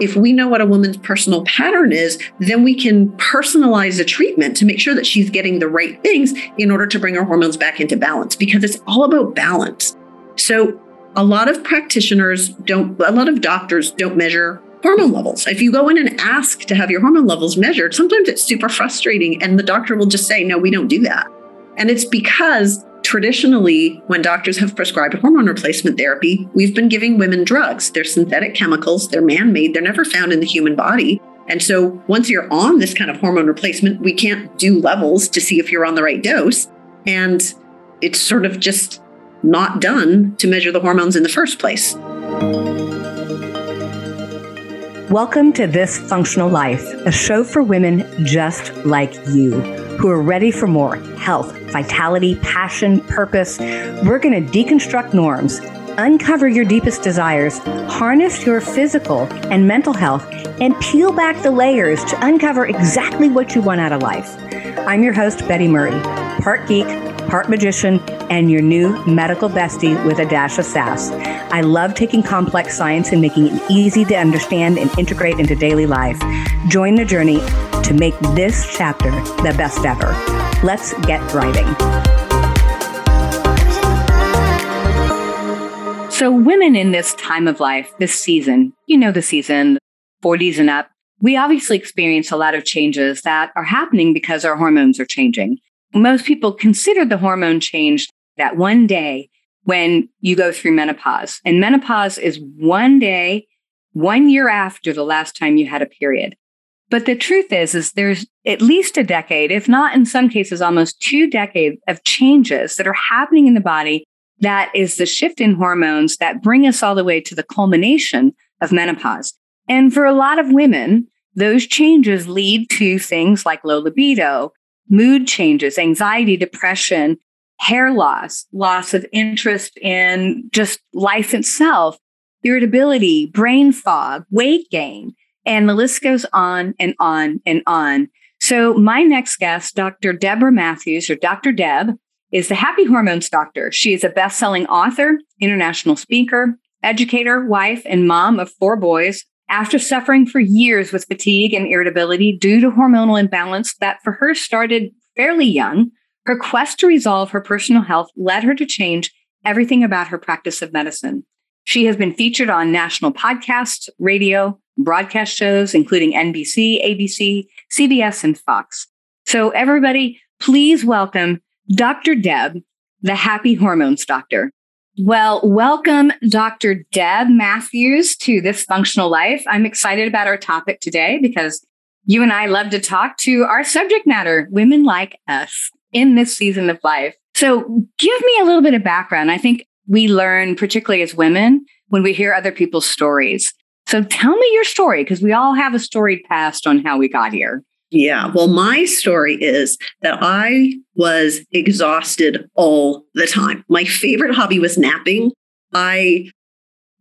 if we know what a woman's personal pattern is, then we can personalize the treatment to make sure that she's getting the right things in order to bring her hormones back into balance because it's all about balance. So, a lot of practitioners don't, a lot of doctors don't measure hormone levels. If you go in and ask to have your hormone levels measured, sometimes it's super frustrating and the doctor will just say, no, we don't do that. And it's because traditionally, when doctors have prescribed hormone replacement therapy, we've been giving women drugs. They're synthetic chemicals, they're man made, they're never found in the human body. And so once you're on this kind of hormone replacement, we can't do levels to see if you're on the right dose. And it's sort of just not done to measure the hormones in the first place. Welcome to This Functional Life, a show for women just like you who are ready for more health, vitality, passion, purpose. We're going to deconstruct norms, uncover your deepest desires, harness your physical and mental health, and peel back the layers to uncover exactly what you want out of life. I'm your host, Betty Murray, part geek, part magician, and your new medical bestie with a dash of sass. I love taking complex science and making it easy to understand and integrate into daily life. Join the journey to make this chapter the best ever. Let's get thriving. So, women in this time of life, this season, you know the season, 40s and up, we obviously experience a lot of changes that are happening because our hormones are changing most people consider the hormone change that one day when you go through menopause. And menopause is one day, one year after the last time you had a period. But the truth is, is there's at least a decade, if not in some cases, almost two decades of changes that are happening in the body. That is the shift in hormones that bring us all the way to the culmination of menopause. And for a lot of women, those changes lead to things like low libido, mood changes, anxiety, depression, hair loss, loss of interest in just life itself, irritability, brain fog, weight gain, and the list goes on and on and on. So, my next guest, Dr. Deborah Matthews, or Dr. Deb, is the Happy Hormones Doctor. She is a best selling author, international speaker, educator, wife, and mom of four boys, after suffering for years with fatigue and irritability due to hormonal imbalance that for her started fairly young, her quest to resolve her personal health led her to change everything about her practice of medicine. She has been featured on national podcasts, radio, broadcast shows, including NBC, ABC, CBS, and Fox. So, everybody, please welcome Dr. Deb, the Happy Hormones Doctor. Well, welcome, Dr. Deb Matthews, to This Functional Life. I'm excited about our topic today because you and I love to talk to our subject matter, women like us in this season of life. So, give me a little bit of background. I think we learn, particularly as women, when we hear other people's stories. So, tell me your story because we all have a storied past on how we got here. Yeah. Well, my story is that I was exhausted all the time. My favorite hobby was napping. I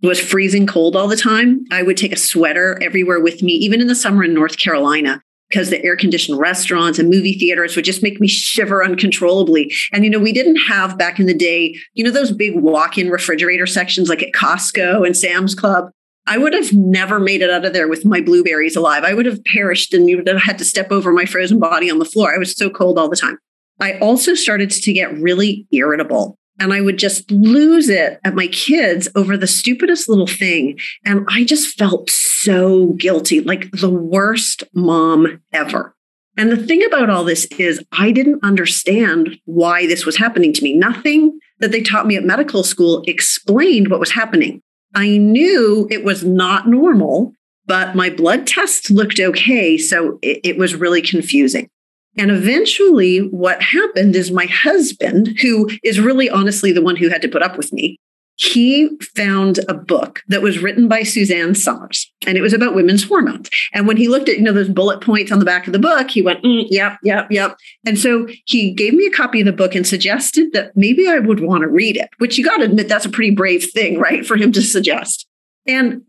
was freezing cold all the time. I would take a sweater everywhere with me, even in the summer in North Carolina, because the air conditioned restaurants and movie theaters would just make me shiver uncontrollably. And, you know, we didn't have back in the day, you know, those big walk in refrigerator sections like at Costco and Sam's Club. I would have never made it out of there with my blueberries alive. I would have perished and you would have had to step over my frozen body on the floor. I was so cold all the time. I also started to get really irritable and I would just lose it at my kids over the stupidest little thing. And I just felt so guilty, like the worst mom ever. And the thing about all this is, I didn't understand why this was happening to me. Nothing that they taught me at medical school explained what was happening. I knew it was not normal, but my blood test looked okay. So it, it, was really confusing. And eventually, what happened is my husband, who is really honestly the one who had to put up with me, he found a book that was written by Suzanne Somers and it was about women's hormones. And when he looked at, you know, those bullet points on the back of the book, he went, mm, yep, yep, yep. And so he gave me a copy of the book and suggested that maybe I would want to read it, which you got to admit, that's a pretty brave thing, right? For him to suggest. And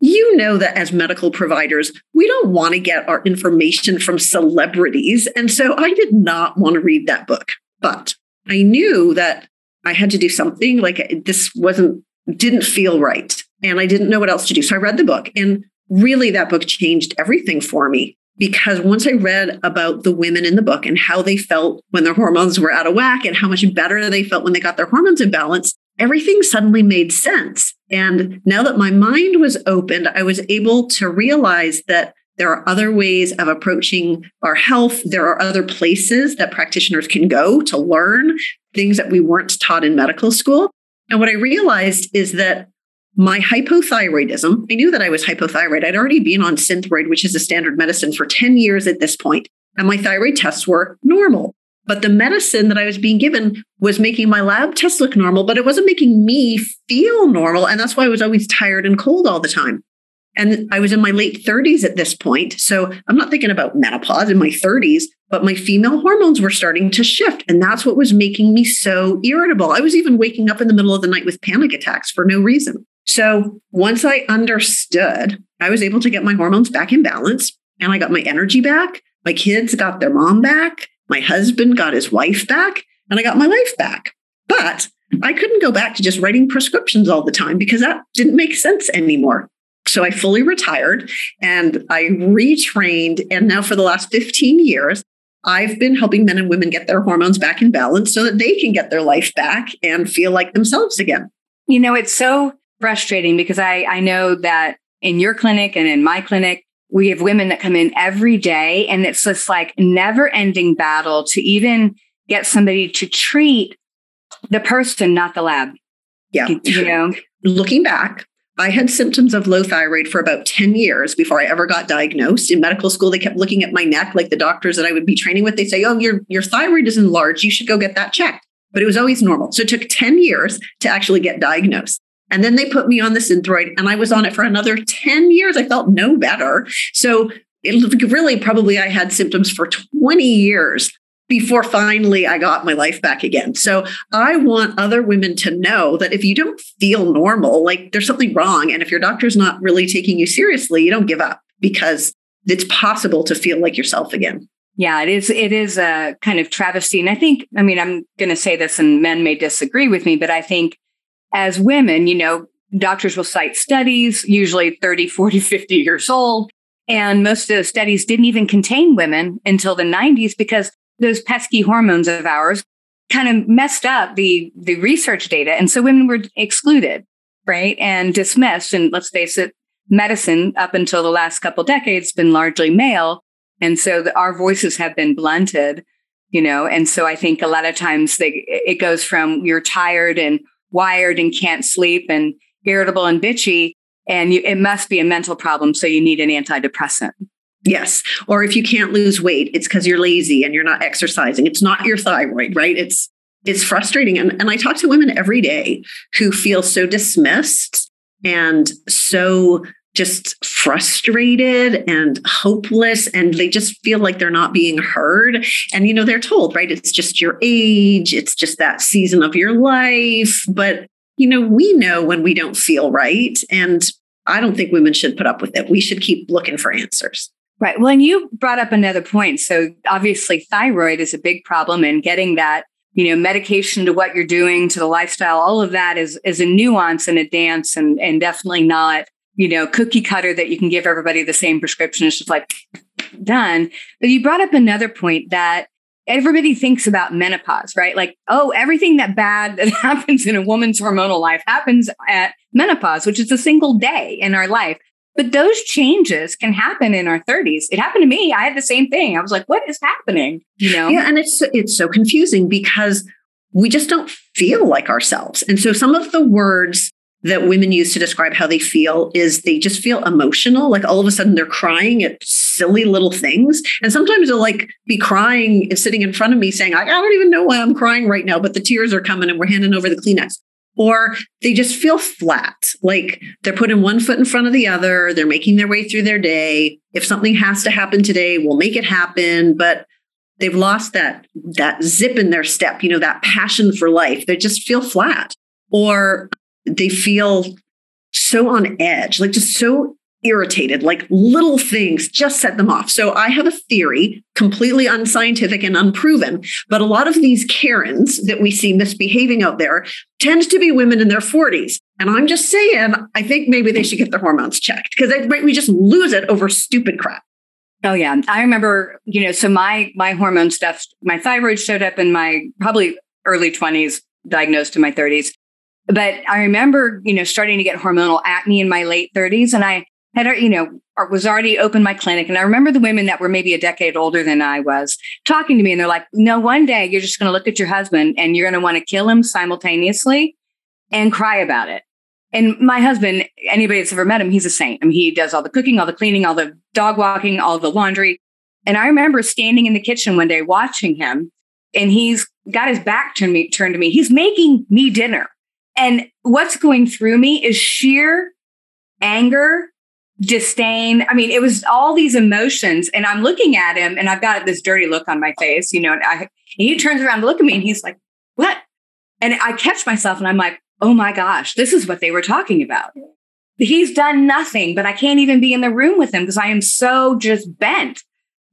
you know that as medical providers, we don't want to get our information from celebrities. And so I did not want to read that book, but I knew that I had to do something like this wasn't, didn't feel right. And I didn't know what else to do. So I read the book. And really that book changed everything for me because once I read about the women in the book and how they felt when their hormones were out of whack and how much better they felt when they got their hormones in balance, everything suddenly made sense. And now that my mind was opened, I was able to realize that there are other ways of approaching our health. There are other places that practitioners can go to learn things that we weren't taught in medical school. And what I realized is that my hypothyroidism, I knew that I was hypothyroid. I'd already been on Synthroid, which is a standard medicine, for 10 years at this point, and my thyroid tests were normal. But the medicine that I was being given was making my lab tests look normal, but it wasn't making me feel normal. And that's why I was always tired and cold all the time. And I was in my late 30s at this point. So I'm not thinking about menopause in my 30s, but my female hormones were starting to shift. And that's what was making me so irritable. I was even waking up in the middle of the night with panic attacks for no reason. So once I understood, I was able to get my hormones back in balance and I got my energy back. My kids got their mom back. My husband got his wife back and I got my life back. But I couldn't go back to just writing prescriptions all the time because that didn't make sense anymore. So I fully retired and I retrained. And now for the last 15 years, I've been helping men and women get their hormones back in balance so that they can get their life back and feel like themselves again. You know, it's so frustrating because I, I know that in your clinic and in my clinic, we have women that come in every day and it's this like never ending battle to even get somebody to treat the person, not the lab. Yeah. You know, looking back, I had symptoms of low thyroid for about 10 years before I ever got diagnosed. In medical school, they kept looking at my neck, like the doctors that I would be training with. They say, Oh, your, your thyroid is enlarged. You should go get that checked. But it was always normal. So it took 10 years to actually get diagnosed. And then they put me on the Synthroid and I was on it for another 10 years. I felt no better. So it really probably I had symptoms for 20 years before finally I got my life back again. So I want other women to know that if you don't feel normal, like there's something wrong. And if your doctor's not really taking you seriously, you don't give up because it's possible to feel like yourself again. Yeah, it is. It is a kind of travesty. And I think, I mean, I'm going to say this and men may disagree with me, but I think as women, you know, doctors will cite studies, usually 30, 40, 50 years old. And most of the studies didn't even contain women until the 90s because those pesky hormones of ours kind of messed up the the research data. And so women were excluded right and dismissed. And let's face it medicine up until the last couple decades been largely male. And so the, our voices have been blunted you know and so i think a lot of times they it goes from you're tired and wired and can't sleep and irritable and bitchy and you, it must be a mental problem so you need an antidepressant Yes. Or if you can't lose weight, it's because you're lazy and you're not exercising. It's not your thyroid, right? It's it's frustrating. And, and I talk to women every day who feel so dismissed and so just frustrated and hopeless and they just feel like they're not being heard and you know they're told right it's just your age it's just that season of your life but you know we know when we don't feel right and i don't think women should put up with it we should keep looking for answers Right. Well, and you brought up another point. So obviously thyroid is a big problem and getting that, you know, medication to what you're doing to the lifestyle, all of that is is a nuance and a dance and and definitely not, you know, cookie cutter that you can give everybody the same prescription. It's just like done. But you brought up another point that everybody thinks about menopause, right? Like, oh, everything that bad that happens in a woman's hormonal life happens at menopause, which is a single day in our life. But those changes can happen in our 30s. It happened to me. I had the same thing. I was like, what is happening? You know? Yeah, and it's it's so confusing because we just don't feel like ourselves. And so some of the words that women use to describe how they feel is they just feel emotional. Like all of a sudden they're crying at silly little things. And sometimes they'll like be crying sitting in front of me saying, I don't even know why I'm crying right now, but the tears are coming and we're handing over the Kleenex or they just feel flat, like they're putting one foot in front of the other, they're making their way through their day. If something has to happen today, we'll make it happen, but they've lost that that zip in their step, you know, that passion for life. They just feel flat or they feel so on edge, like just so irritated, like little things just set them off. So I have a theory, completely unscientific and unproven, but a lot of these Karens that we see misbehaving out there tend to be women in their 40s. And I'm just saying, I think maybe they should get their hormones checked because we just lose it over stupid crap. Oh yeah, I remember. You know, so my my hormone stuff, my thyroid showed up in my probably early 20s, diagnosed in my 30s. But I remember, you know, starting to get hormonal acne in my late 30s, and I had, you know, was already opened my clinic. And I remember the women that were maybe a decade older than I was talking to me, and they're like, "No, one day you're just going to look at your husband and you're going to want to kill him simultaneously and cry about it." And my husband, anybody that's ever met him, he's a saint. I mean, he does all the cooking, all the cleaning, all the dog walking, all the laundry. And I remember standing in the kitchen one day watching him, and he's got his back turned me turned to me. He's making me dinner. And what's going through me is sheer anger, disdain. I mean, it was all these emotions. And I'm looking at him and I've got this dirty look on my face, you know, and, I, and he turns around to look at me and he's like, What? And I catch myself and I'm like, Oh my gosh, this is what they were talking about. He's done nothing, but I can't even be in the room with him because I am so just bent.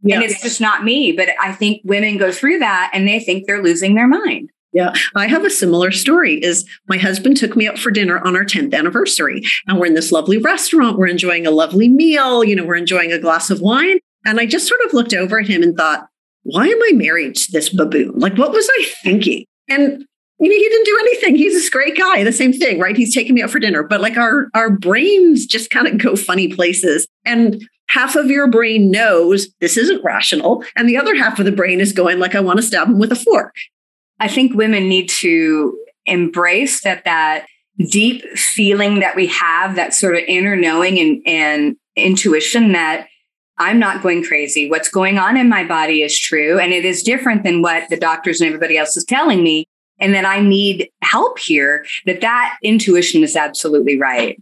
Yes. And it's just not me. But I think women go through that and they think they're losing their mind. Yeah, I have a similar story. Is my husband took me out for dinner on our 10th anniversary, and we're in this lovely restaurant. We're enjoying a lovely meal. You know, we're enjoying a glass of wine, and I just sort of looked over at him and thought, "Why am I married to this baboon? Like, what was I thinking?" And you know, he didn't do anything. He's this great guy. The same thing, right? He's taking me out for dinner, but like our our brains just kind of go funny places, and half of your brain knows this isn't rational, and the other half of the brain is going like, "I want to stab him with a fork." I think women need to embrace that that deep feeling that we have, that sort of inner knowing and, and intuition that I'm not going crazy. What's going on in my body is true. And it is different than what the doctors and everybody else is telling me. And that I need help here, that that intuition is absolutely right.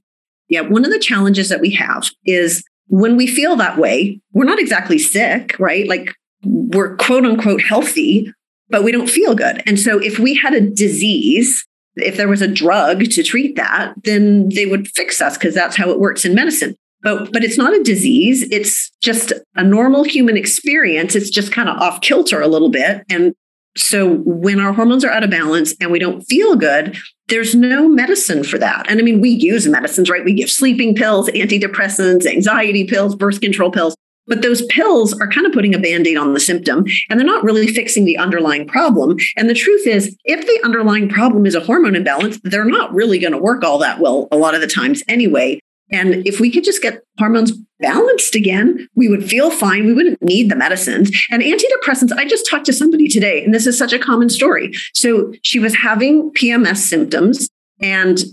Yeah. One of the challenges that we have is when we feel that way, we're not exactly sick, right? Like we're quote unquote healthy, but we don't feel good. And so if we had a disease, if there was a drug to treat that, then they would fix us because that's how it works in medicine. But but it's not a disease, it's just a normal human experience. It's just kind of off kilter a little bit and so when our hormones are out of balance and we don't feel good, there's no medicine for that. And I mean, we use medicines, right? We give sleeping pills, antidepressants, anxiety pills, birth control pills. But those pills are kind of putting a band aid on the symptom and they're not really fixing the underlying problem. And the truth is, if the underlying problem is a hormone imbalance, they're not really going to work all that well a lot of the times anyway. And if we could just get hormones balanced again, we would feel fine. We wouldn't need the medicines. And antidepressants, I just talked to somebody today, and this is such a common story. So she was having PMS symptoms and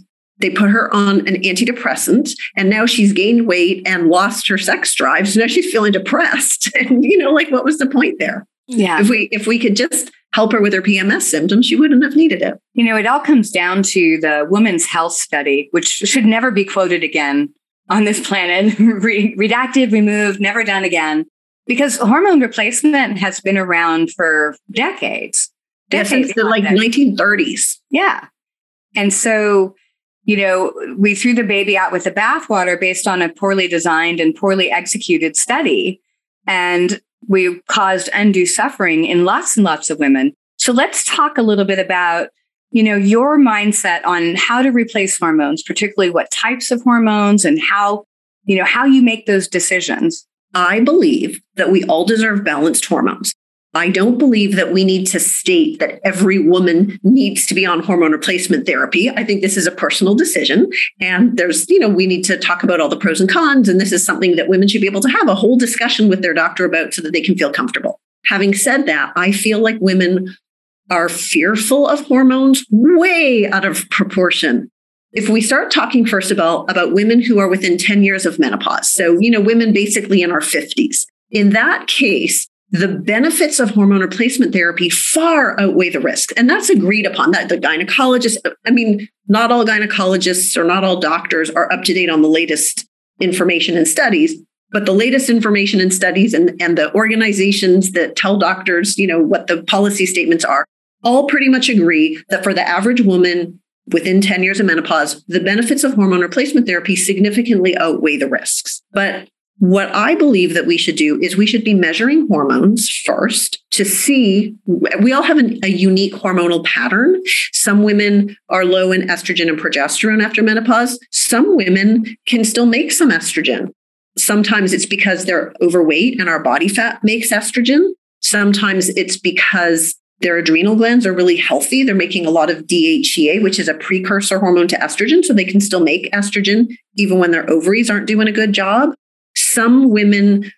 they put her on an antidepressant and now she's gained weight and lost her sex drive so now she's feeling depressed. And you know like what was the point there? Yeah. If we if we could just help her with her pms symptoms she wouldn't have needed it. You know it all comes down to the women's health study which should never be quoted again on this planet. Redacted removed never done again. Because hormone replacement has been around for decades. Decades yeah, since the like 1930s yeah. And so you know, we threw the baby out with the bathwater based on a poorly designed and poorly executed study. And we caused undue suffering in lots and lots of women. So let's talk a little bit about, you know, your mindset on how to replace hormones, particularly what types of hormones and how, you know, how you make those decisions. I believe that we all deserve balanced hormones. I don't believe that we need to state that every woman needs to be on hormone replacement therapy. I think this is a personal decision. And there's, you know, we need to talk about all the pros and cons. And this is something that women should be able to have a whole discussion with their doctor about so that they can feel comfortable. Having said that, I feel like women are fearful of hormones way out of proportion. If we start talking first of all about women who are within 10 years of menopause, so, you know, women basically in our 50s, in that case, the benefits of hormone replacement therapy far outweigh the risks. And that's agreed upon that the gynecologist, I mean, not all gynecologists or not all doctors are up to date on the latest information and studies, but the latest information and studies and, and the organizations that tell doctors, you know, what the policy statements are, all pretty much agree that for the average woman within 10 years of menopause, the benefits of hormone replacement therapy significantly outweigh the risks. But what I believe that we should do is we should be measuring hormones first to see. We all have an, a unique hormonal pattern. Some women are low in estrogen and progesterone after menopause. Some women can still make some estrogen. Sometimes it's because they're overweight and our body fat makes estrogen. Sometimes it's because their adrenal glands are really healthy. They're making a lot of DHEA, which is a precursor hormone to estrogen. So they can still make estrogen even when their ovaries aren't doing a good job. Some women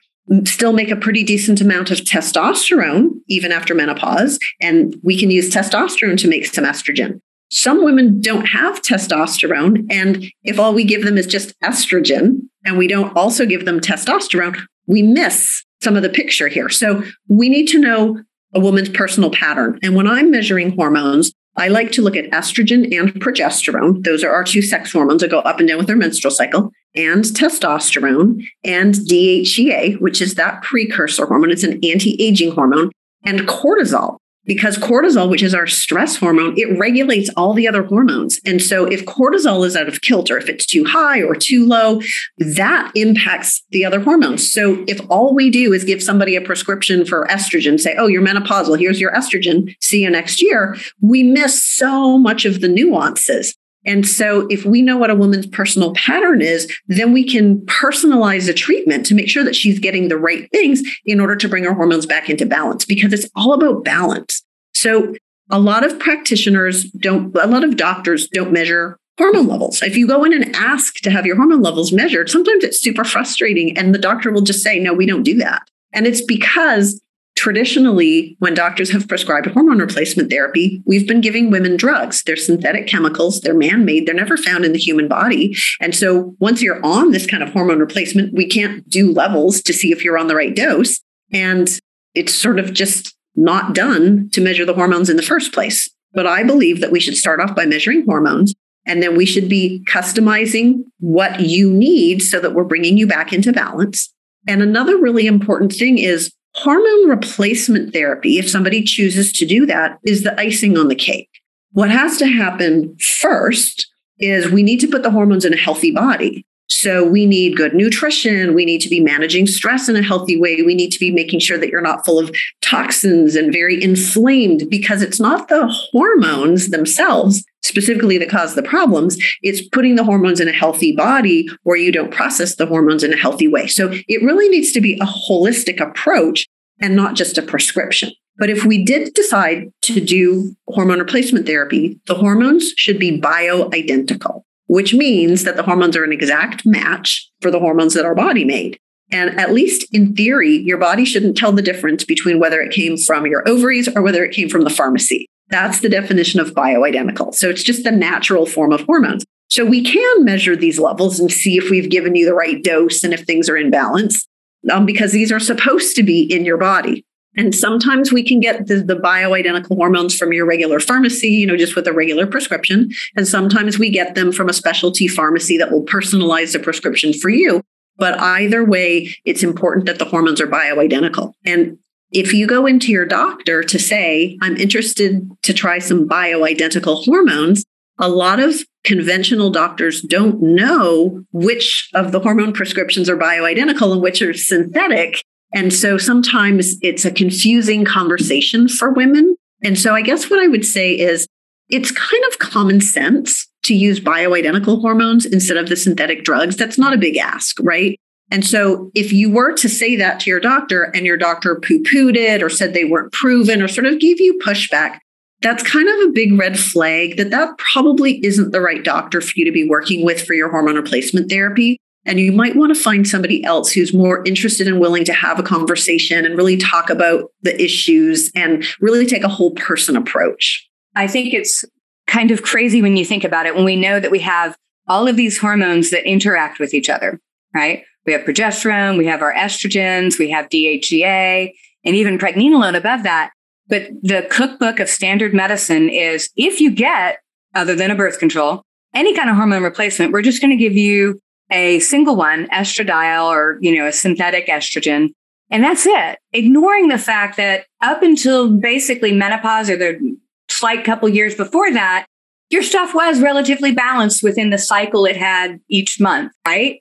still make a pretty decent amount of testosterone even after menopause, and we can use testosterone to make some estrogen. Some women don't have testosterone, and if all we give them is just estrogen and we don't also give them testosterone, we miss some of the picture here. So we need to know a woman's personal pattern. And when I'm measuring hormones, I like to look at estrogen and progesterone. Those are our two sex hormones that go up and down with our menstrual cycle, and testosterone and DHEA, which is that precursor hormone. It's an anti aging hormone, and cortisol because cortisol, which is our stress hormone, it regulates all the other hormones. And so if cortisol is out of kilter, if it's too high or too low, that impacts the other hormones. So if all we do is give somebody a prescription for estrogen, say, oh, you're menopausal, here's your estrogen, see you next year, we miss so much of the nuances. And so, if we know what a woman's personal pattern is, then we can personalize the treatment to make sure that she's getting the right things in order to bring her hormones back into balance because it's all about balance. So, a lot of practitioners don't, a lot of doctors don't measure hormone levels. If you go in and ask to have your hormone levels measured, sometimes it's super frustrating. And the doctor will just say, no, we don't do that. And it's because Traditionally, when doctors have prescribed hormone replacement therapy, we've been giving women drugs. They're synthetic chemicals, they're man made, they're never found in the human body. And so once you're on this kind of hormone replacement, we can't do levels to see if you're on the right dose. And it's sort of just not done to measure the hormones in the first place. But I believe that we should start off by measuring hormones. And then we should be customizing what you need so that we're bringing you back into balance. And another really important thing is Hormone replacement therapy, if somebody chooses to do that, is the icing on the cake. What has to happen first is we need to put the hormones in a healthy body. So we need good nutrition. We need to be managing stress in a healthy way. We need to be making sure that you're not full of toxins and very inflamed because it's not the hormones themselves specifically that cause the problems. It's putting the hormones in a healthy body where you don't process the hormones in a healthy way. So it really needs to be a holistic approach and not just a prescription. But if we did decide to do hormone replacement therapy, the hormones should be bioidentical which means that the hormones are an exact match for the hormones that our body made. And at least in theory, your body shouldn't tell the difference between whether it came from your ovaries or whether it came from the pharmacy. That's the definition of bioidentical. So it's just the natural form of hormones. So we can measure these levels and see if we've given you the right dose and if things are in balance, um, because these are supposed to be in your body. And sometimes we can get the, the, bioidentical hormones from your regular pharmacy, you know, just with a regular prescription. And sometimes we get them from a specialty pharmacy that will personalize the prescription for you. But either way, it's important that the hormones are bioidentical. And if you go into your doctor to say, I'm interested to try some bioidentical hormones, a lot of conventional doctors don't know which of the hormone prescriptions are bioidentical and which are synthetic. And so sometimes it's a confusing conversation for women. And so I guess what I would say is it's kind of common sense to use bioidentical hormones instead of the synthetic drugs. That's not a big ask, right? And so if you were to say that to your doctor and your doctor poo pooed it or said they weren't proven or sort of gave you pushback, that's kind of a big red flag that that probably isn't the right doctor for you to be working with for your hormone replacement therapy. And you might want to find somebody else who's more interested and willing to have a conversation and really talk about the issues and really take a whole person approach. I think it's kind of crazy when you think about it, when we know that we have all of these hormones that interact with each other, right? We have progesterone, we have our estrogens, we have DHEA, and even pregnenolone above that. But the cookbook of standard medicine is if you get, other than a birth control, any kind of hormone replacement, we're just going to give you a single one, estradiol or, you know, a synthetic estrogen. And that's it. Ignoring the fact that up until basically menopause or the slight couple years before that, your stuff was relatively balanced within the cycle it had each month, right?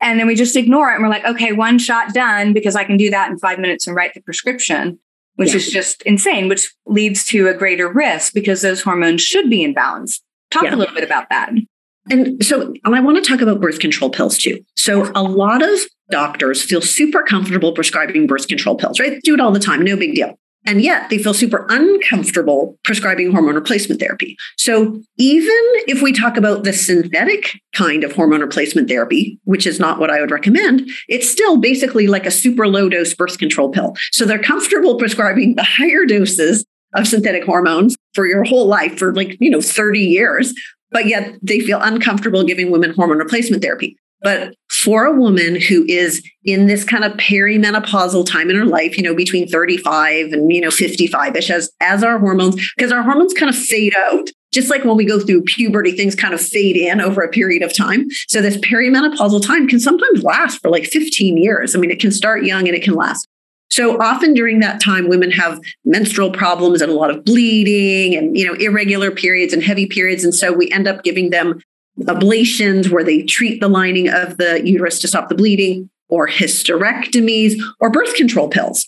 And then we just ignore it and we're like, okay, one shot done because I can do that in five minutes and write the prescription, which yeah. is just insane, which leads to a greater risk because those hormones should be in balance. Talk yeah. a little bit about that. And so and I want to talk about birth control pills too. So a lot of doctors feel super comfortable prescribing birth control pills, right? Do it all the time, no big deal. And yet they feel super uncomfortable prescribing hormone replacement therapy. So even if we talk about the synthetic kind of hormone replacement therapy, which is not what I would recommend, it's still basically like a super low dose birth control pill. So they're comfortable prescribing the higher doses of synthetic hormones for your whole life for like, you know, 30 years, but yet they feel uncomfortable giving women hormone replacement therapy. But for a woman who is in this kind of perimenopausal time in her life, you know, between 35 and, you know, 55 ish, as, as our hormones, because our hormones kind of fade out, just like when we go through puberty, things kind of fade in over a period of time. So this perimenopausal time can sometimes last for like 15 years. I mean, it can start young and it can last. So often during that time, women have menstrual problems and a lot of bleeding and, you know, irregular periods and heavy periods. And so we end up giving them ablations where they treat the lining of the uterus to stop the bleeding, or hysterectomies, or birth control pills.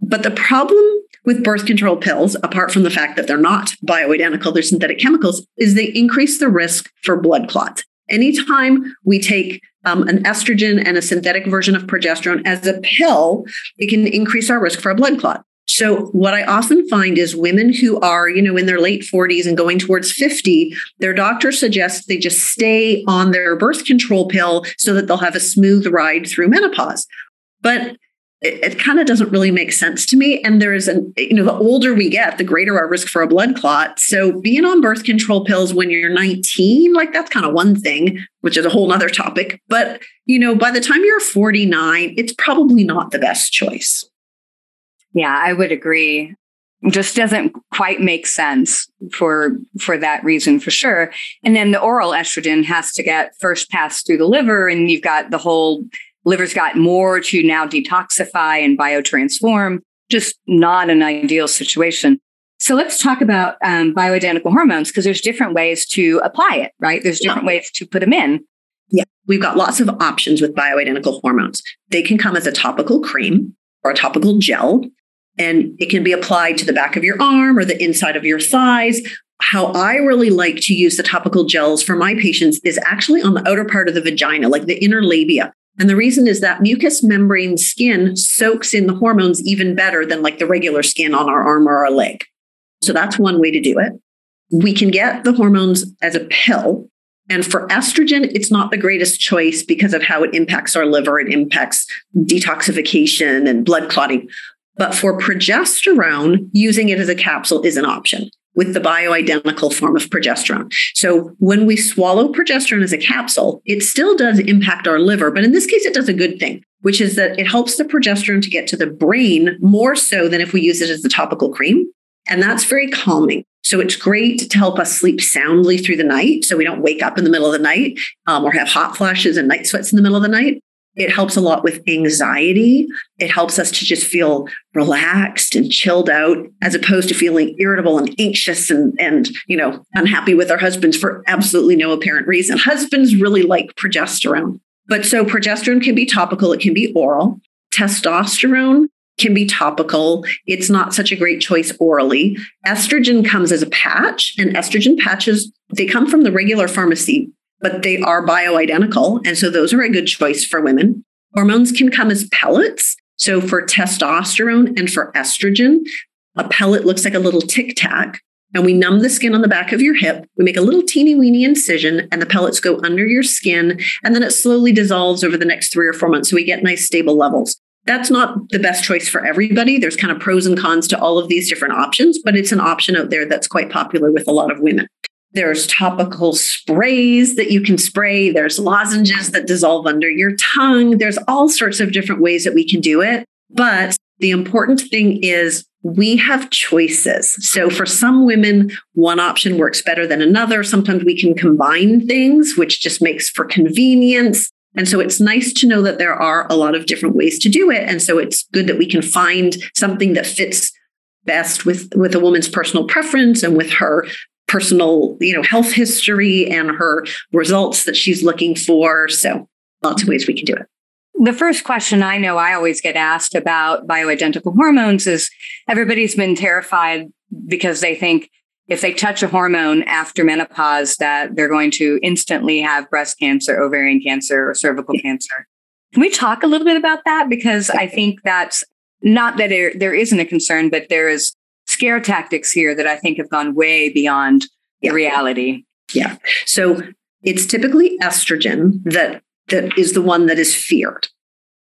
But the problem with birth control pills, apart from the fact that they're not bioidentical, they're synthetic chemicals, is they increase the risk for blood clots. Anytime we take um, an estrogen and a synthetic version of progesterone as a pill, it can increase our risk for a blood clot. So what I often find is women who are, you know, in their late 40s and going towards 50, their doctor suggests they just stay on their birth control pill so that they'll have a smooth ride through menopause. But it, it kind of doesn't really make sense to me. And there is an, you know, the older we get, the greater our risk for a blood clot. So being on birth control pills when you're 19, like that's kind of one thing, which is a whole other topic. But, you know, by the time you're 49, it's probably not the best choice. Yeah, I would agree. just doesn't quite make sense for for that reason for sure. And then the oral estrogen has to get first passed through the liver, and you've got the whole liver's got more to now detoxify and biotransform. Just not an ideal situation. So let's talk about um, bioidentical hormones because there's different ways to apply it, right? There's different yeah. ways to put them in. Yeah, we've got lots of options with bioidentical hormones. They can come as a topical cream or a topical gel and it can be applied to the back of your arm or the inside of your thighs. How I really like to use the topical gels for my patients is actually on the outer part of the vagina, like the inner labia. And the reason is that mucous membrane skin soaks in the hormones even better than like the regular skin on our arm or our leg. So that's one way to do it. We can get the hormones as a pill. And for estrogen, it's not the greatest choice because of how it impacts our liver. It impacts detoxification and blood clotting. But for progesterone, using it as a capsule is an option with the bioidentical form of progesterone. So when we swallow progesterone as a capsule, it still does impact our liver, but in this case, it does a good thing, which is that it helps the progesterone to get to the brain more so than if we use it as a topical cream. And that's very calming. So it's great to help us sleep soundly through the night so we don't wake up in the middle of the night um, or have hot flashes and night sweats in the middle of the night. It helps a lot with anxiety. It helps us to just feel relaxed and chilled out as opposed to feeling irritable and anxious and, and you know, unhappy with our husbands for absolutely no apparent reason. Husbands really like progesterone. But so progesterone can be topical, it can be oral. Testosterone can be topical. It's not such a great choice orally. Estrogen comes as a patch, and estrogen patches, they come from the regular pharmacy but they are bioidentical. And so those are a good choice for women. Hormones can come as pellets. So for testosterone and for estrogen, a pellet looks like a little tic tac. And we numb the skin on the back of your hip. We make a little teeny weeny incision, and the pellets go under your skin. And then it slowly dissolves over the next three or four months. So we get nice stable levels. That's not the best choice for everybody. There's kind of pros and cons to all of these different options, but it's an option out there that's quite popular with a lot of women. There's topical sprays that you can spray. There's lozenges that dissolve under your tongue. There's all sorts of different ways that we can do it. But the important thing is we have choices. So for some women, one option works better than another. Sometimes we can combine things, which just makes for convenience. And so it's nice to know that there are a lot of different ways to do it. And so it's good that we can find something that fits best with with a woman's personal preference and with her personal, you know, health history and her results that she's looking for. So lots of ways we can do it. The first question I know I always get asked about bioidentical hormones is everybody's been terrified because they think if they touch a hormone after menopause that they're going to instantly have breast cancer, ovarian cancer, or cervical cancer. Can we talk a little bit about that? Because I think that's not that there, there isn't a concern, but there is scare tactics here that I think have gone way beyond yeah. reality. Yeah. So it's typically estrogen that that is the one that is feared.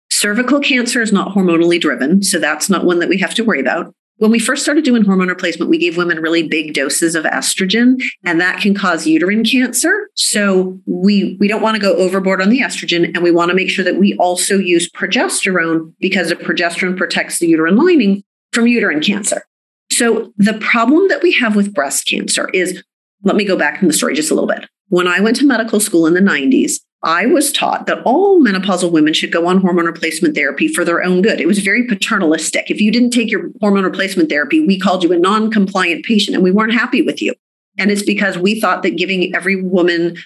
Cervical cancer is not hormonally driven, so that's not one that we have to worry about. When we first started doing hormone replacement, we gave women really big doses of estrogen, and that can cause uterine cancer. So we we don't want to go overboard on the estrogen, and we want to make sure that we also use progesterone because the progesterone protects the uterine lining from uterine cancer. So the problem that we have with breast cancer is, let me go back in the story just a little bit. When I went to medical school in the 90s, I was taught that all menopausal women should go on hormone replacement therapy for their own good. It was very paternalistic. If you didn't take your hormone replacement therapy, we called you a non compliant patient and we weren't happy with you. And it's because we thought that giving every woman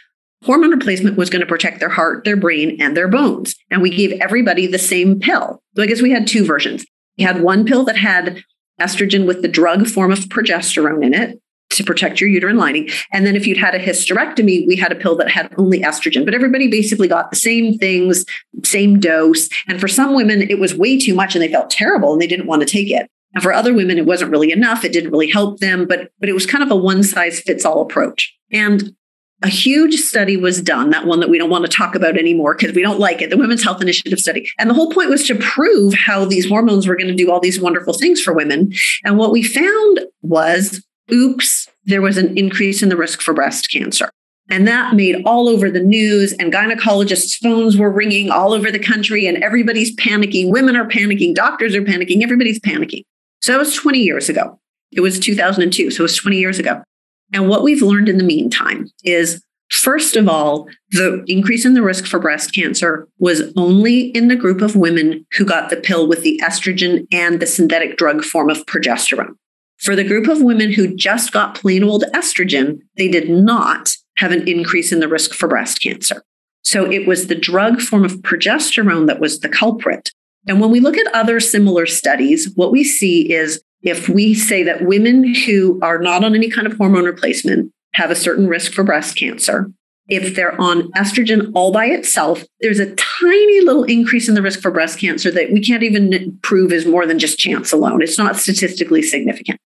hormone replacement was going to protect their heart, their brain, and their bones. And we gave everybody the same pill. So I guess we had two versions. We had one pill that had estrogen with the drug form of progesterone in it to protect your uterine lining. And then if you'd had a hysterectomy, we had a pill that had only estrogen, but everybody basically got the same things, same dose. And for some women, it was way too much and they felt terrible and they didn't want to take it. And for other women, it wasn't really enough. It didn't really help them, but, but it was kind of a one size fits all approach. And a huge study was done, that one that we don't want to talk about anymore because we don't like it, the Women's Health Initiative study. And the whole point was to prove how these hormones were going to do all these wonderful things for women. And what we found was oops, there was an increase in the risk for breast cancer. And that made all over the news, and gynecologists' phones were ringing all over the country, and everybody's panicking. Women are panicking, doctors are panicking, everybody's panicking. So that was 20 years ago. It was 2002. So it was 20 years ago. And what we've learned in the meantime is first of all, the increase in the risk for breast cancer was only in the group of women who got the pill with the estrogen and the synthetic drug form of progesterone. For the group of women who just got plain old estrogen, they did not have an increase in the risk for breast cancer. So it was the drug form of progesterone that was the culprit. And when we look at other similar studies, what we see is if we say that women who are not on any kind of hormone replacement have a certain risk for breast cancer, if they're on estrogen all by itself, there's a tiny little increase in the risk for breast cancer that we can't even prove is more than just chance alone. It's not statistically significant.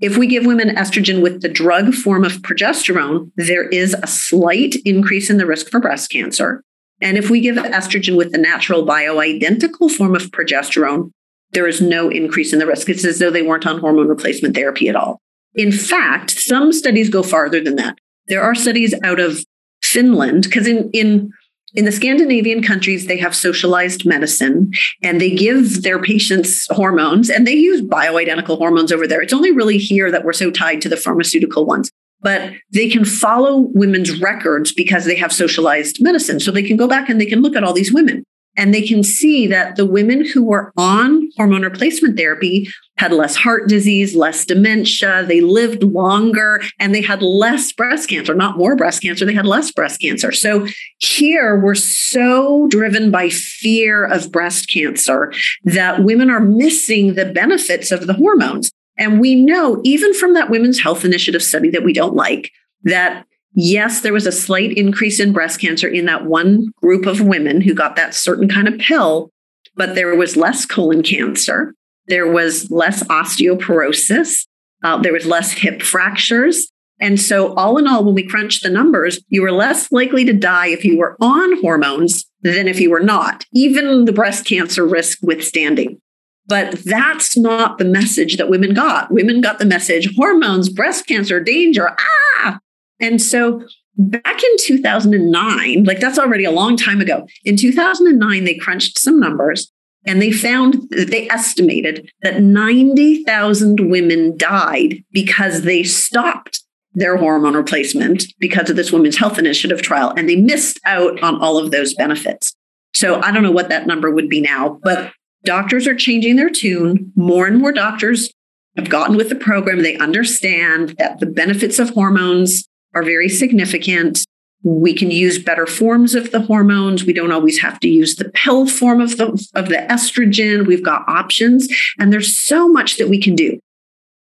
If we give women estrogen with the drug form of progesterone, there is a slight increase in the risk for breast cancer. And if we give estrogen with the natural bioidentical form of progesterone, there is no increase in the risk. It's as though they weren't on hormone replacement therapy at all. In fact, some studies go farther than that. There are studies out of Finland, because in, in in the Scandinavian countries, they have socialized medicine and they give their patients hormones and they use bioidentical hormones over there. It's only really here that we're so tied to the pharmaceutical ones. But they can follow women's records because they have socialized medicine. So they can go back and they can look at all these women and they can see that the women who were on hormone replacement therapy had less heart disease, less dementia, they lived longer, and they had less breast cancer, not more breast cancer, they had less breast cancer. So here we're so driven by fear of breast cancer that women are missing the benefits of the hormones. And we know, even from that Women's Health Initiative study that we don't like, that yes, there was a slight increase in breast cancer in that one group of women who got that certain kind of pill, but there was less colon cancer. There was less osteoporosis. Uh, there was less hip fractures. And so, all in all, when we crunch the numbers, you were less likely to die if you were on hormones than if you were not, even the breast cancer risk withstanding. But that's not the message that women got. Women got the message hormones, breast cancer, danger. Ah, and so back in 2009, like that's already a long time ago, in 2009, they crunched some numbers and they found that they estimated that 90,000 women died because they stopped their hormone replacement because of this Women's Health Initiative trial and they missed out on all of those benefits. So I don't know what that number would be now, but doctors are changing their tune. More and more doctors have gotten with the program. They understand that the benefits of hormones are very significant. We can use better forms of the hormones. We don't always have to use the pill form of the of the estrogen. We've got options, and there's so much that we can do.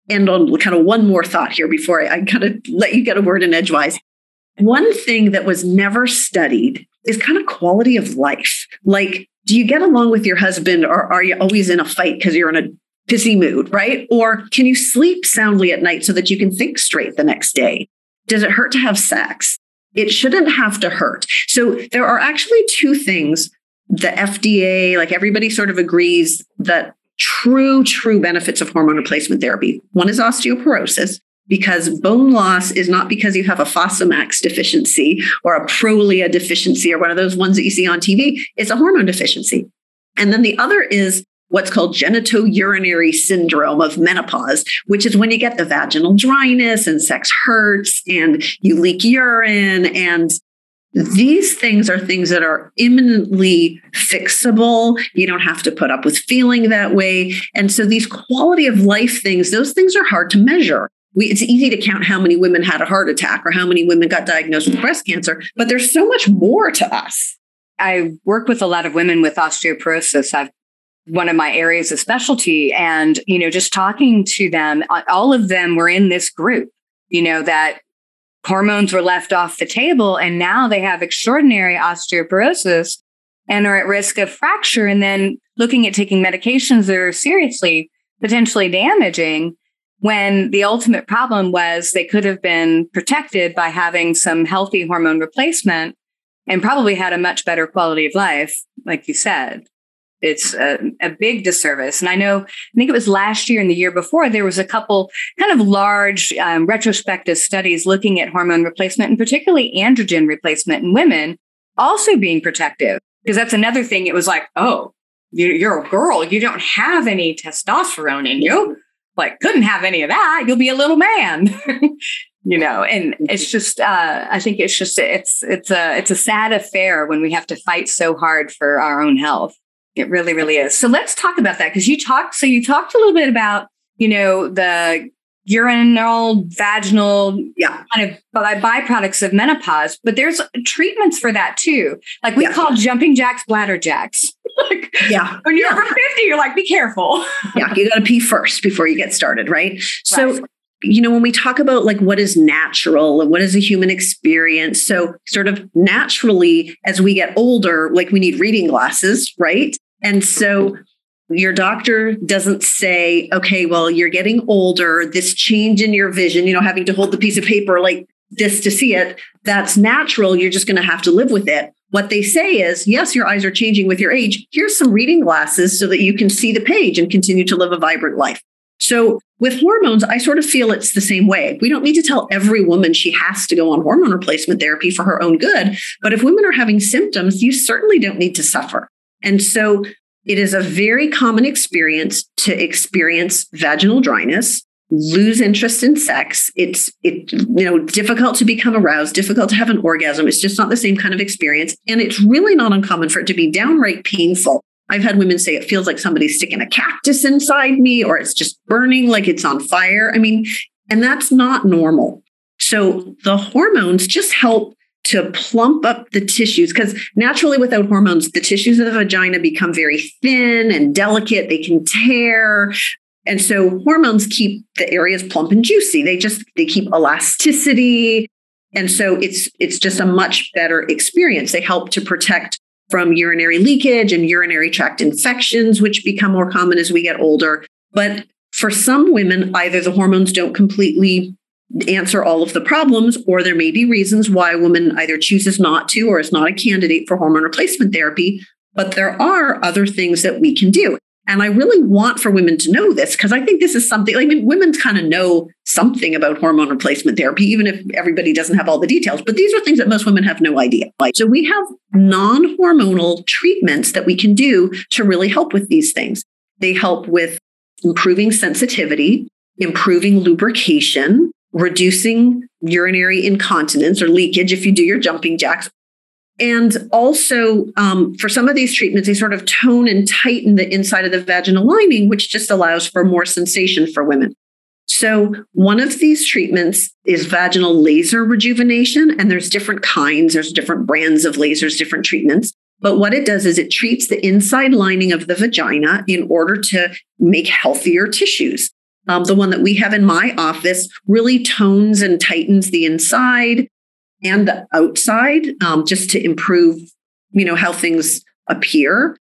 And on kind of one more thought here before I, I kind of let you get a word in edgewise. One thing that was never studied is kind of quality of life. Like, do you get along with your husband or are you always in a fight because you're in a pissy mood, right? Or can you sleep soundly at night so that you can think straight the next day? Does it hurt to have sex? It shouldn't have to hurt. So there are actually two things the FDA, like everybody sort of agrees that true, true benefits of hormone replacement therapy. One is osteoporosis, because bone loss is not because you have a Fosamax deficiency or a Prolia deficiency or one of those ones that you see on TV. It's a hormone deficiency. And then the other is what's called genitourinary syndrome of menopause, which is when you get the vaginal dryness and sex hurts and you leak urine. And these things are things that are imminently fixable. You don't have to put up with feeling that way. And so these quality of life things, those things are hard to measure. We, it's easy to count how many women had a heart attack or how many women got diagnosed with breast cancer, but there's so much more to us. I work with a lot of women with osteoporosis. I've one of my areas of specialty and you know just talking to them all of them were in this group you know that hormones were left off the table and now they have extraordinary osteoporosis and are at risk of fracture and then looking at taking medications that are seriously potentially damaging when the ultimate problem was they could have been protected by having some healthy hormone replacement and probably had a much better quality of life like you said it's a, a, big disservice. And I know, I think it was last year and the year before, there was a couple kind of large um, retrospective studies looking at hormone replacement and particularly androgen replacement in women also being protective. Because that's another thing. It was like, oh, you're a girl. You don't have any testosterone in you. Like, couldn't have any of that. You'll be a little man. you know and it's just uh, i think it's just it's it's a it's a sad affair when we have to fight so hard for our own health it really, really is. So let's talk about that because you talked. So you talked a little bit about you know the urinal, vaginal, yeah, kind of byproducts of menopause, but there's treatments for that too. Like we yeah. call jumping jacks bladder jacks. like, yeah, when you're yeah. over 50, you're like, be careful. yeah, you got to pee first before you get started, right? So. You know, when we talk about like what is natural and what is a human experience, so sort of naturally as we get older, like we need reading glasses, right? And so your doctor doesn't say, okay, well, you're getting older, this change in your vision, you know, having to hold the piece of paper like this to see it, that's natural. You're just going to have to live with it. What they say is, yes, your eyes are changing with your age. Here's some reading glasses so that you can see the page and continue to live a vibrant life. So with hormones, I sort of feel it's the same way. We don't need to tell every woman she has to go on hormone replacement therapy for her own good. But if women are having symptoms, you certainly don't need to suffer. And so it is a very common experience to experience vaginal dryness, lose interest in sex. It's it you know difficult to become aroused, difficult to have an orgasm. It's just not the same kind of experience, and it's really not uncommon for it to be downright painful. I've had women say it feels like somebody's sticking a cactus inside me, or it's just burning like it's on fire. I mean, and that's not normal. So the hormones just help to plump up the tissues because naturally without hormones the tissues of the vagina become very thin and delicate. They can tear. And so hormones keep the areas plump and juicy. They just they keep elasticity. And so it's it's just a much better experience. They help to protect from urinary leakage and urinary tract infections which become more common as we get older but for some women either the hormones don't completely answer all of the problems, or there may be reasons why a woman either chooses not to or is not a candidate for hormone replacement therapy. But there are other things that we can do. And I really want for women to know this because I think this is something, I mean, women kind of know something about hormone replacement therapy, even if everybody doesn't have all the details. But these are things that most women have no idea. Like, so we have non hormonal treatments that we can do to really help with these things. They help with improving sensitivity, improving lubrication, reducing urinary incontinence or leakage if you do your jumping jacks. And also, um, for some of these treatments, they sort of tone and tighten the inside of the vaginal lining, which just allows for more sensation for women. So, one of these treatments is vaginal laser rejuvenation, and there's different kinds, there's different brands of lasers, different treatments. But what it does is it treats the inside lining of the vagina in order to make healthier tissues. Um, the one that we have in my office really tones and tightens the inside and the outside um, just to improve, you know, how things appear.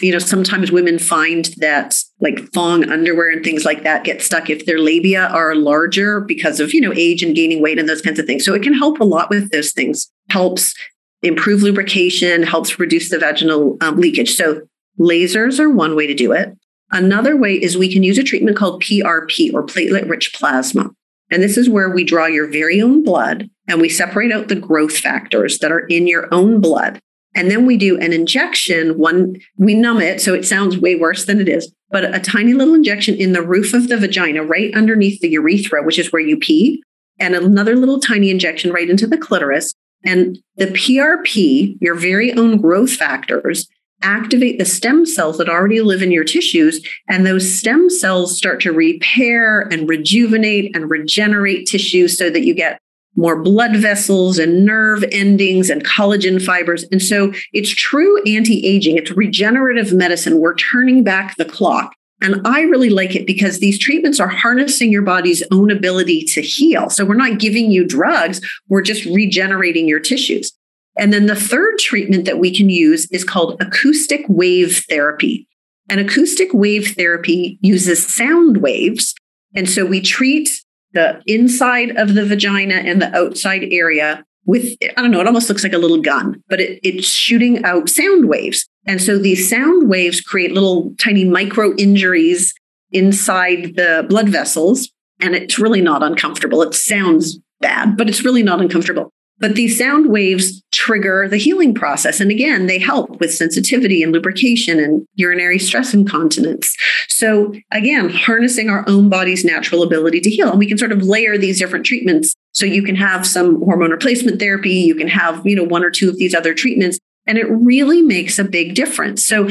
You know, sometimes women find that like thong underwear and things like that get stuck if their labia are larger because of, you know, age and gaining weight and those kinds of things. So it can help a lot with those things. Helps improve lubrication, helps reduce the vaginal um, leakage. So lasers are one way to do it. Another way is we can use a treatment called PRP or platelet rich plasma. And this is where we draw your very own blood and we separate out the growth factors that are in your own blood. And then we do an injection, one, we numb it. So it sounds way worse than it is, but a tiny little injection in the roof of the vagina, right underneath the urethra, which is where you pee, and another little tiny injection right into the clitoris. And the PRP, your very own growth factors, activate the stem cells that already live in your tissues. And those stem cells start to repair and rejuvenate and regenerate tissue so that you get more blood vessels and nerve endings and collagen fibers. And so it's true anti aging, it's regenerative medicine. We're turning back the clock. And I really like it because these treatments are harnessing your body's own ability to heal. So we're not giving you drugs, we're just regenerating your tissues. And then the third treatment that we can use is called acoustic wave therapy. And acoustic wave therapy uses sound waves. And so we treat the inside of the vagina and the outside area with, I don't know, it almost looks like a little gun, but it, it's shooting out sound waves. And so these sound waves create little tiny micro injuries inside the blood vessels. And it's really not uncomfortable. It sounds bad, but it's really not uncomfortable. But these sound waves trigger the healing process. And again, they help with sensitivity and lubrication and urinary stress incontinence. So, again, harnessing our own body's natural ability to heal. And we can sort of layer these different treatments. So, you can have some hormone replacement therapy, you can have, you know, one or two of these other treatments. And it really makes a big difference. So,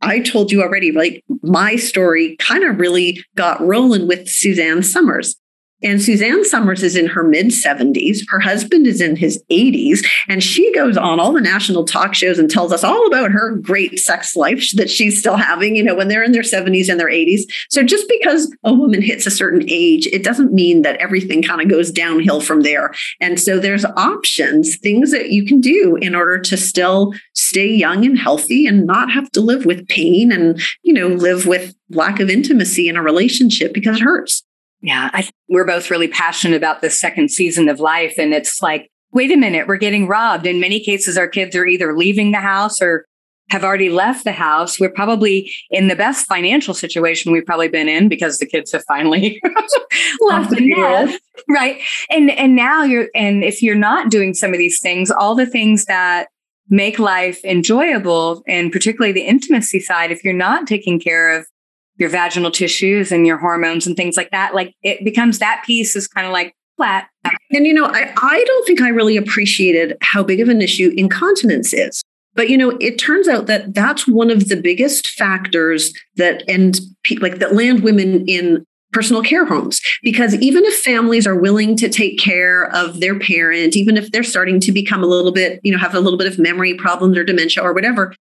I told you already, like my story kind of really got rolling with Suzanne Somers. And Suzanne Somers is in her mid 70s. Her husband is in his 80s. And she goes on all the national talk shows and tells us all about her great sex life that she's still having, you know, when they're in their 70s and their 80s. So just because a woman hits a certain age, it doesn't mean that everything kind of goes downhill from there. And so there's options, things that you can do in order to still stay young and healthy and not have to live with pain and, you know, live with lack of intimacy in a relationship because it hurts. Yeah, I, we're both really passionate about this second season of life. And it's like, wait a minute, we're getting robbed. In many cases, our kids are either leaving the house or have already left the house. We're probably in the best financial situation we've probably been in because the kids have finally left the nest. Right. And and now you're and if you're not doing some of these things, all the things that make life enjoyable and particularly the intimacy side, if you're not taking care of your vaginal tissues and your hormones and things like that. Like it becomes that piece is kind of like flat. And, you know, I, I don't think I really appreciated how big of an issue incontinence is. But, you know, it turns out that that's one of the biggest factors that end, like that land women in personal care homes because even if families are willing to take care of their parent even if they're starting to become a little bit you know have a little bit of memory problems or dementia or whatever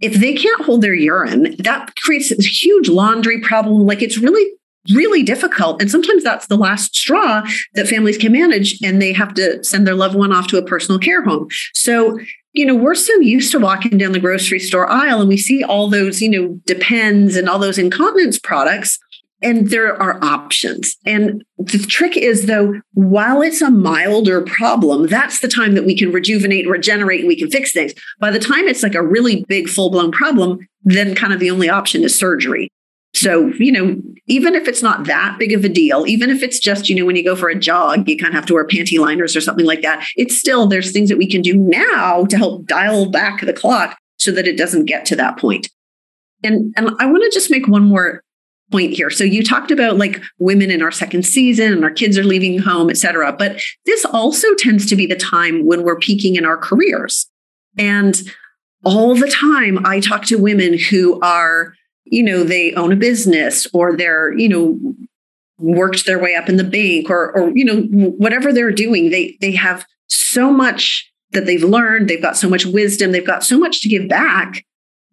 if they can't hold their urine, that creates a huge laundry problem. Like it's really, really difficult. And sometimes that's the last straw that families can manage, and they have to send their loved one off to a personal care home. So, you know, we're so used to walking down the grocery store aisle and we see all those, you know, depends and all those incontinence products and there are options. And the trick is, though, while it's a milder problem, that's the time that we can rejuvenate, regenerate, and we can fix things. By the time it's like a really big, full blown problem, then kind of the only option is surgery. So, you know, even if it's not that big of a deal, even if it's just, you know, when you go for a jog, you kind of have to wear panty liners or something like that, it's still, there's things that we can do now to help dial back the clock so that it doesn't get to that point. And, and I want to just make one more point here. So you talked about like women in our second season and our kids are leaving home, et cetera. But this also tends to be the time when we're peaking in our careers. And all the time I talk to women who are, you know, they own a business or they're, you know, worked their way up in the bank or or you know whatever they're doing they they have so much that they've learned they've got so much wisdom they've got so much to give back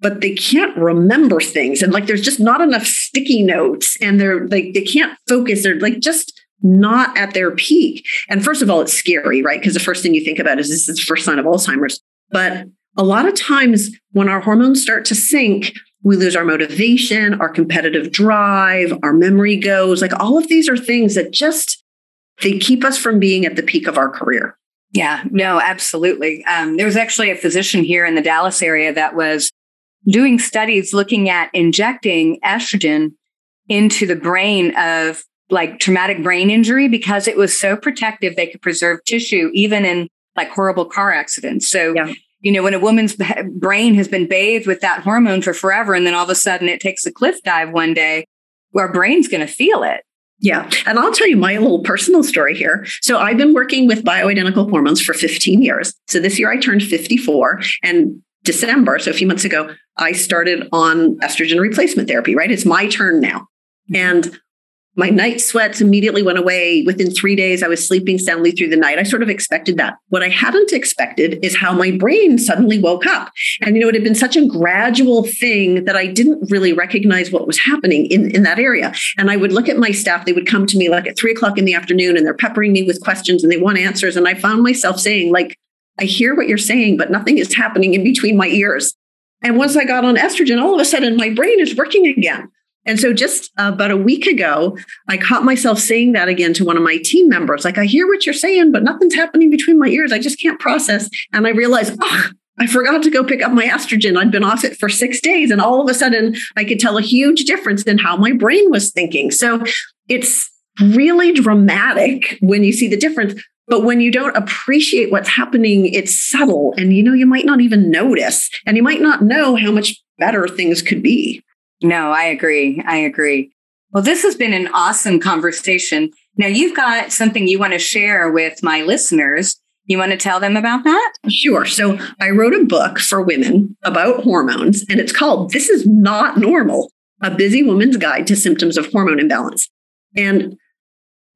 but they can't remember things and like there's just not enough sticky notes and they're like they can't focus they're like just not at their peak and first of all it's scary right because the first thing you think about is this is the first sign of alzheimer's but a lot of times when our hormones start to sink we lose our motivation, our competitive drive, our memory goes. Like all of these are things that just they keep us from being at the peak of our career. Yeah, no, absolutely. Um, there was actually a physician here in the Dallas area that was doing studies looking at injecting estrogen into the brain of like traumatic brain injury because it was so protective they could preserve tissue even in like horrible car accidents. So yeah you know, when a woman's brain has been bathed with that hormone for forever, and then all of a sudden it takes a cliff dive one day, our brain's going to feel it. Yeah. And I'll tell you my little personal story here. So I've been working with bioidentical hormones for 15 years. So this year I turned 54 and December, so a few months ago, I started on estrogen replacement therapy, right? It's my turn now. Mm-hmm. And my night sweats immediately went away. Within three days, I was sleeping soundly through the night. I sort of expected that. What I hadn't expected is how my brain suddenly woke up. And, you know, it had been such a gradual thing that I didn't really recognize what was happening in, in that area. And I would look at my staff, they would come to me like at three o'clock in the afternoon and they're peppering me with questions and they want answers. And I found myself saying, like, I hear what you're saying, but nothing is happening in between my ears. And once I got on estrogen, all of a sudden my brain is working again. And so just uh, about a week ago, I caught myself saying that again to one of my team members. Like, I hear what you're saying, but nothing's happening between my ears. I just can't process. And I realized, oh, I forgot to go pick up my estrogen. I'd been off it for six days. And all of a sudden, I could tell a huge difference in how my brain was thinking. So it's really dramatic when you see the difference. But when you don't appreciate what's happening, it's subtle. And you know, you might not even notice, and you might not know how much better things could be. No, I agree. I agree. Well, this has been an awesome conversation. Now, you've got something you want to share with my listeners. You want to tell them about that? Sure. So, I wrote a book for women about hormones, and it's called This Is Not Normal A Busy Woman's Guide to Symptoms of Hormone Imbalance. And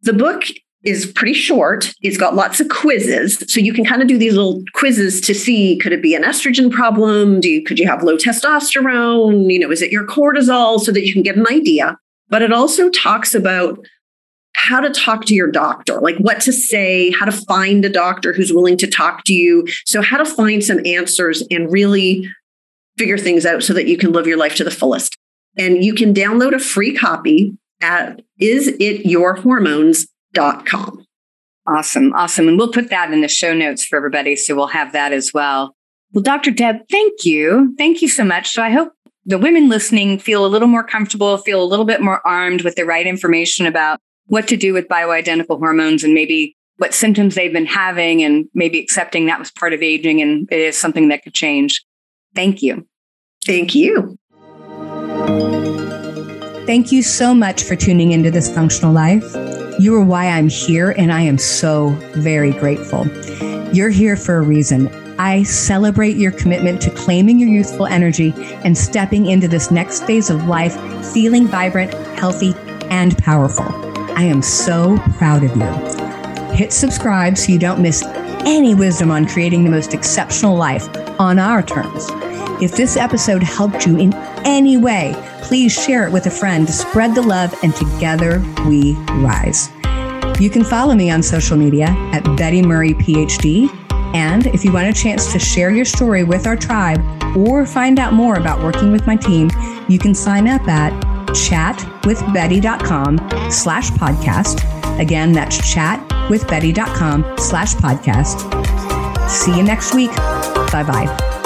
the book is pretty short. It's got lots of quizzes. So you can kind of do these little quizzes to see could it be an estrogen problem? Do you could you have low testosterone? You know, is it your cortisol so that you can get an idea? But it also talks about how to talk to your doctor, like what to say, how to find a doctor who's willing to talk to you. So how to find some answers and really figure things out so that you can live your life to the fullest. And you can download a free copy at isityourhormones com. Awesome. Awesome. And we'll put that in the show notes for everybody. So we'll have that as well. Well, Dr. Deb, thank you. Thank you so much. So I hope the women listening feel a little more comfortable, feel a little bit more armed with the right information about what to do with bioidentical hormones and maybe what symptoms they've been having and maybe accepting that was part of aging and it is something that could change. Thank you. Thank you. Thank you so much for tuning into this functional life. You are why I'm here, and I am so very grateful. You're here for a reason. I celebrate your commitment to claiming your youthful energy and stepping into this next phase of life feeling vibrant, healthy, and powerful. I am so proud of you. Hit subscribe so you don't miss any wisdom on creating the most exceptional life on our terms. If this episode helped you in any way, please share it with a friend spread the love and together we rise. You can follow me on social media at Betty Murray PhD. And if you want a chance to share your story with our tribe or find out more about working with my team, you can sign up at chatwithbetty.com slash podcast. Again, that's chatwithbetty.com slash podcast. See you next week. Bye bye.